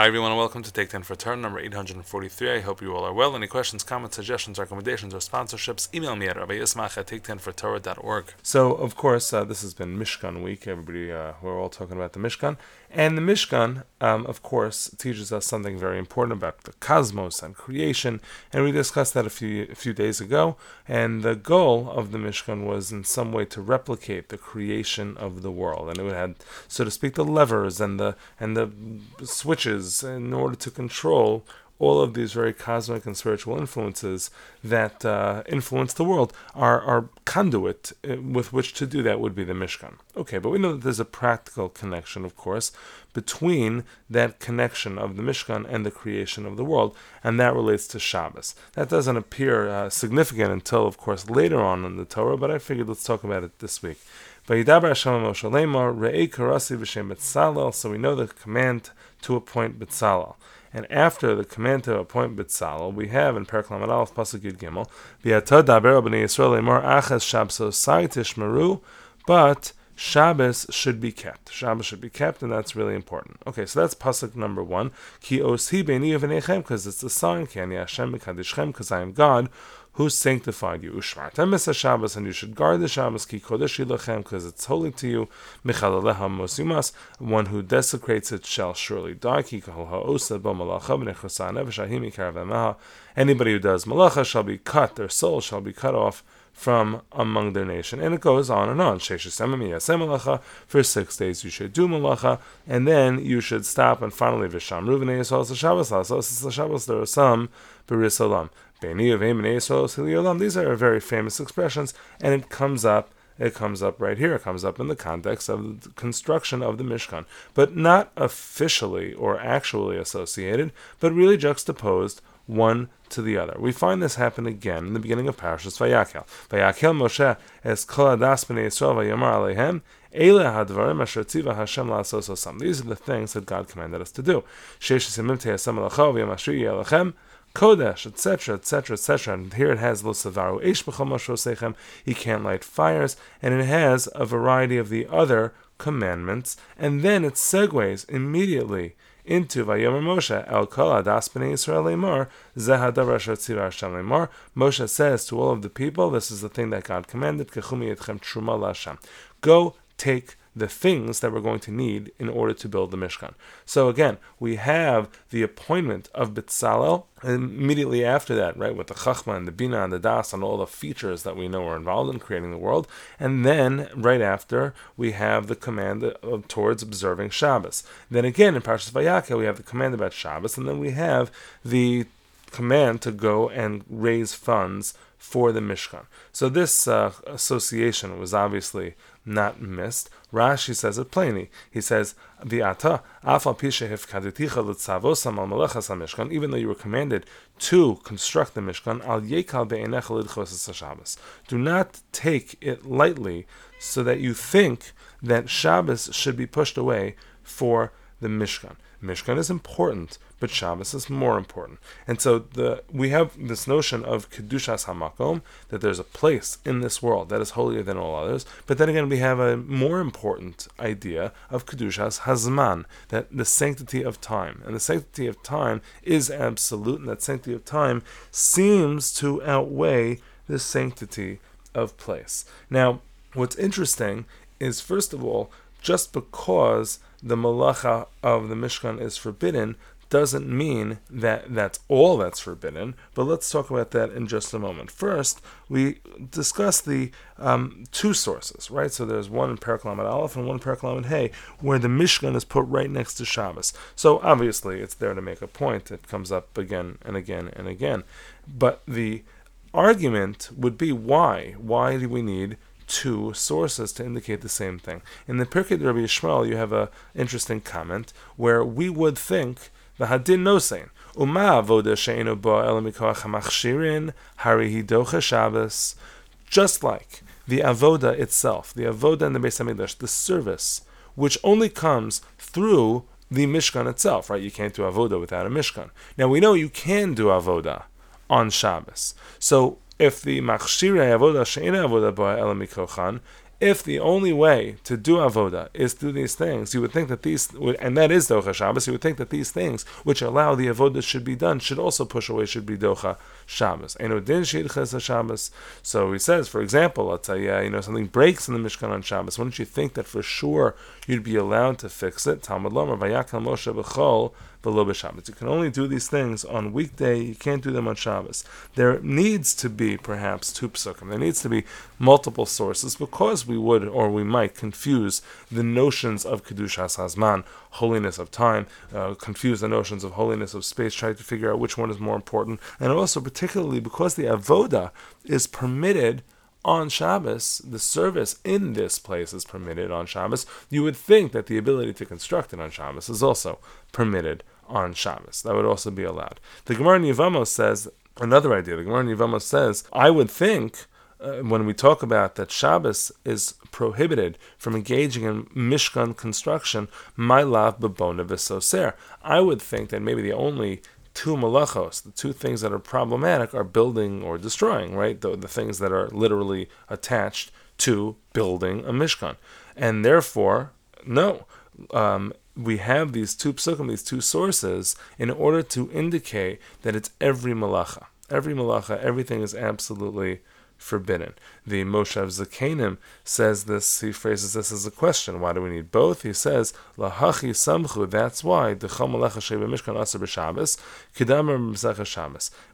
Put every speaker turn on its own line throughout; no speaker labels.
Hi everyone and welcome to Take 10 for Torah number 843. I hope you all are well. Any questions, comments, suggestions, recommendations, or sponsorships, email me at rabbiismach at take10fortorah.org. So, of course, uh, this has been Mishkan week. Everybody, uh, we're all talking about the Mishkan. And the Mishkan, um, of course, teaches us something very important about the cosmos and creation. And we discussed that a few, a few days ago. And the goal of the Mishkan was in some way to replicate the creation of the world. And it had, so to speak, the levers and the, and the switches in order to control all of these very cosmic and spiritual influences that uh, influence the world. Our, our conduit uh, with which to do that would be the Mishkan. Okay, but we know that there's a practical connection, of course, between that connection of the Mishkan and the creation of the world, and that relates to Shabbos. That doesn't appear uh, significant until, of course, later on in the Torah, but I figured let's talk about it this week. So we know the command to appoint Betzalel. And after the command to appoint Betzalel, we have in Perak Lamed Aleph Pasuk Yud Gimel, V'yatod daber b'nei Yisrael lemor achas shabso sai tishmeru, but Shabbos should be kept. Shabbos should be kept, and that's really important. Okay, so that's pasuk number one. Ki osi because it's the sign. Ki ani Hashem because I am God who sanctified you. Ushmartem Shabbos, and you should guard the Shabbos, ki kodesh ilachem, because it's holy to you. Michalaleha mosimas, one who desecrates it shall surely die. Ki kol ha'osa bo malacha Anybody who does malacha shall be cut, their soul shall be cut off from among their nation. And it goes on and on. For six days you should do malacha, and then you should stop, and finally, Visham Yisrael Shabbos, Shabbos, there are some Berisalam. These are very famous expressions, and it comes up. It comes up right here. It comes up in the context of the construction of the Mishkan, but not officially or actually associated, but really juxtaposed one to the other. We find this happen again in the beginning of Parashas Vayakel. Vayakel Moshe es kol adas b'nei Yisrael vayamar alehem Ele hadvarim asher tziva Hashem la'asos osam. These are the things that God commanded us to do. Sheish simim te'asam alachav v'yamashri yelachem Kodesh, etc., etc., etc. And here it has Losavaru Eish Sechem, he can't light fires, and it has a variety of the other commandments, and then it segues immediately into Vayomer Moshe El Kol Adas Bnei Yisrael Lemar Zehadavar Shatzivar Hashem Lemar. Moshe says to all of the people, this is the thing that God commanded, Kechumi Yetchem Truma Lashem. Go take the things that we're going to need in order to build the Mishkan. So again, we have the appointment of Bitzalel, and immediately after that, right, with the Chachma and the Bina and the Das and all the features that we know are involved in creating the world, and then right after we have the command of, towards observing Shabbos. Then again in Parshas Vayakhel we have the command about Shabbos, and then we have the command to go and raise funds for the Mishkan. So this uh, association was obviously not missed. Rashi says it plainly. He says, "V'ata afal kaduticha l'tzavosam al melechas mishkan." Even though you were commanded to construct the Mishkan, al yekal be'enecha lidchos Shabbos. Do not take it lightly, so that you think that Shabbos should be pushed away for the Mishkan. Mishkan is important, but Shabbos is more important. And so the we have this notion of kedushas hamakom that there's a place in this world that is holier than all others. But then again, we have a more important idea of kedushas hazman that the sanctity of time, and the sanctity of time is absolute, and that sanctity of time seems to outweigh the sanctity of place. Now, what's interesting is first of all, just because the malacha of the Mishkan is forbidden doesn't mean that that's all that's forbidden, but let's talk about that in just a moment. First, we discuss the um, two sources, right? So there's one in Perak Lamed Aleph and one in Hey, where the Mishkan is put right next to Shabbos. So obviously it's there to make a point. It comes up again and again and again. But the argument would be why? Why do we need two sources to indicate the same thing. In the Pirkei Rabbi Yishmael, you have an interesting comment where we would think the hadin no saying uma avoda she'enu ba elamikoach hamachshirin hari hidocha Shabbos, just like the avoda itself, the avoda in the Beis Hamikdash, the service, which only comes through the Mishkan itself, right? You can't do avoda without a Mishkan. Now we know you can do avoda on Shabbos. So if the machshire avoda she'ena avoda ba elamikochan if the only way to do avoda is through these things, you would think that these, and that is docha Shabbos, you would think that these things which allow the avoda should be done should also push away, should be docha Shabbos. Shabbos. So he says, for example, let's say, you know, something breaks in the Mishkan on Shabbos. Wouldn't you think that for sure you'd be allowed to fix it? Talmud Lomer, Vayakal Moshe B'chol, below Shabbos. You can only do these things on weekday. You can't do them on Shabbos. There needs to be perhaps two psukim. There needs to be multiple sources because we would or we might confuse the notions of kedushas hazman, holiness of time, uh, confuse the notions of holiness of space, try to figure out which one is more important, and also particularly because the avoda is permitted on Shabbos, the service in this place is permitted on Shabbos, you would think that the ability to construct it on Shabbos is also permitted on Shabbos. That would also be allowed. The Gemara in says another idea. The Gemara in says, I would think uh, when we talk about that Shabbos is prohibited from engaging in Mishkan construction, my love bebona v'soser. I would think that maybe the only two malachos, the two things that are problematic, are building or destroying, right? The, the things that are literally attached to building a mishkan. And therefore, no, um, we have these two psukim, these two sources, in order to indicate that it's every malacha. Every malacha, everything is absolutely forbidden. The Moshav Zakenim says this, he phrases this as a question. Why do we need both? He says, Lahachi Samchu, that's why, the Mishkan.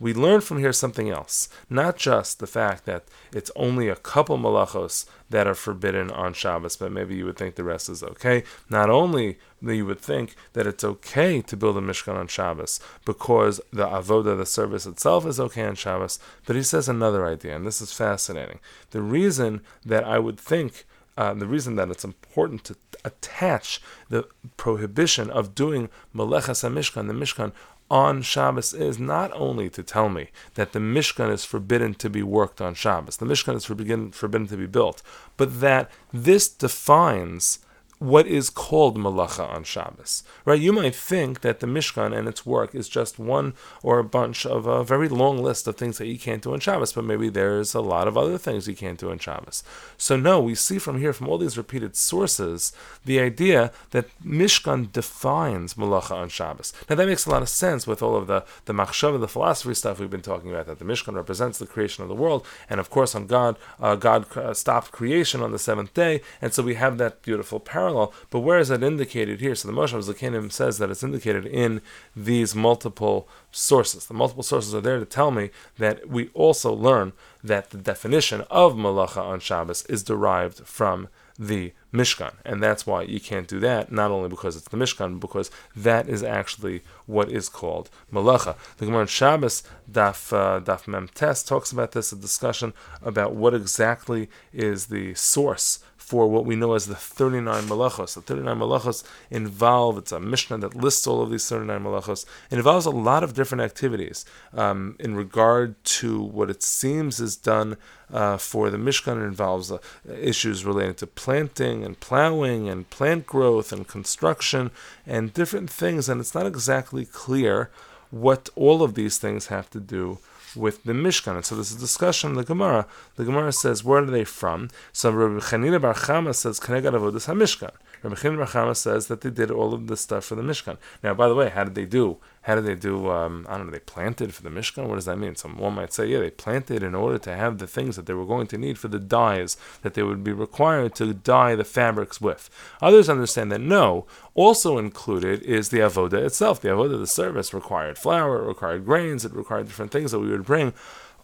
We learn from here something else. Not just the fact that it's only a couple malachos that are forbidden on Shabbos, but maybe you would think the rest is okay. Not only that you would think that it's okay to build a Mishkan on Shabbos because the avoda, the service itself, is okay on Shabbos, but he says another idea, and this is fascinating. The reason that I would think uh, the reason that it's important to attach the prohibition of doing Melechas HaMishkan, the Mishkan, on Shabbos is not only to tell me that the Mishkan is forbidden to be worked on Shabbos, the Mishkan is forbidden, forbidden to be built, but that this defines what is called malacha on Shabbos. Right? You might think that the Mishkan and its work is just one or a bunch of a very long list of things that you can't do on Shabbos, but maybe there's a lot of other things you can't do on Shabbos. So no, we see from here, from all these repeated sources, the idea that Mishkan defines malacha on Shabbos. Now that makes a lot of sense with all of the the machshava, the philosophy stuff we've been talking about. That the Mishkan represents the creation of the world, and of course, on God, uh, God uh, stopped creation on the seventh day, and so we have that beautiful parallel but where is that indicated here? So the Moshav Zakenim says that it's indicated in these multiple sources. The multiple sources are there to tell me that we also learn that the definition of malacha on Shabbos is derived from the Mishkan. And that's why you can't do that, not only because it's the Mishkan, but because that is actually what is called Malacha. The Gemara in Shabbos, Daf, uh, Daf Mem Tes, talks about this, a discussion about what exactly is the source for what we know as the 39 malachos. The 39 malachos involve, it's a Mishnah that lists all of these 39 malachos. It involves a lot of different activities um, in regard to what it seems is done uh, for the Mishkan. It involves uh, issues related to planting and plowing and plant growth and construction and different things. And it's not exactly clear what all of these things have to do with the Mishkan. And so there's a discussion in the Gemara. The Gemara says, where are they from? So Rabbi Chanina Bar Chama says, Kenegad Avodas HaMishkan. Rabbi Chanina Bar Chama says that they did all of this stuff for the Mishkan. Now, by the way, how did they do? How did they do? Um, I don't know. They planted for the Mishkan. What does that mean? Some one might say, yeah, they planted in order to have the things that they were going to need for the dyes that they would be required to dye the fabrics with. Others understand that no. Also included is the avoda itself. The avoda, the service, required flour, it required grains, it required different things that we would bring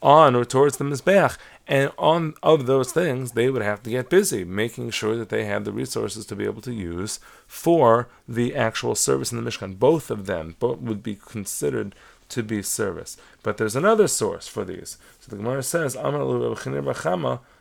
on or towards the Mizbeach. And on of those things, they would have to get busy making sure that they had the resources to be able to use for the actual service in the Mishkan. Both of them both would be considered to be service. But there's another source for these. So the Gemara says,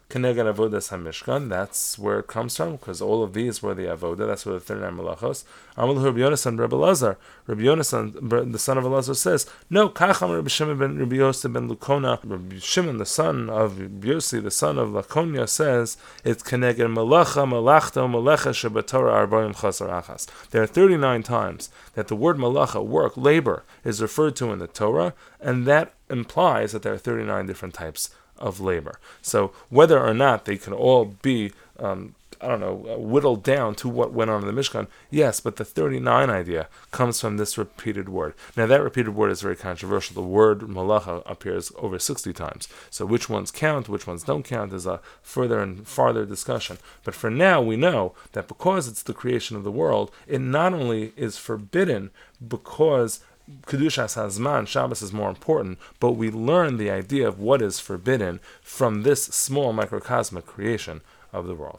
Keneged Avodas HaMishkan, that's where it comes from, because all of these were the Avodah, that's where the 39 Malachos. Amal Rabbi Yonasan, Rabbi Lazar, Rabbi Yonasan, the son of Elazar, says, No, Kacham Rabbi Shimon ben Rabbi Yosef ben Lukona, Rabbi Shimon, the son of Yossi, the son of Lakonia, says, It's Keneged Malacha, Malachta, Malacha, Shabbatorah, Arbaim Chasar Achas. There are 39 times that the word Malacha, work, labor, is referred to in the Torah, and that implies that there are 39 different types of labor. So whether or not they can all be um, I don't know, uh, whittled down to what went on in the Mishkan. Yes, but the 39 idea comes from this repeated word. Now, that repeated word is very controversial. The word malacha appears over 60 times. So, which ones count, which ones don't count, is a further and farther discussion. But for now, we know that because it's the creation of the world, it not only is forbidden because Kedushas Hazman, Shabbos is more important, but we learn the idea of what is forbidden from this small microcosmic creation of the world.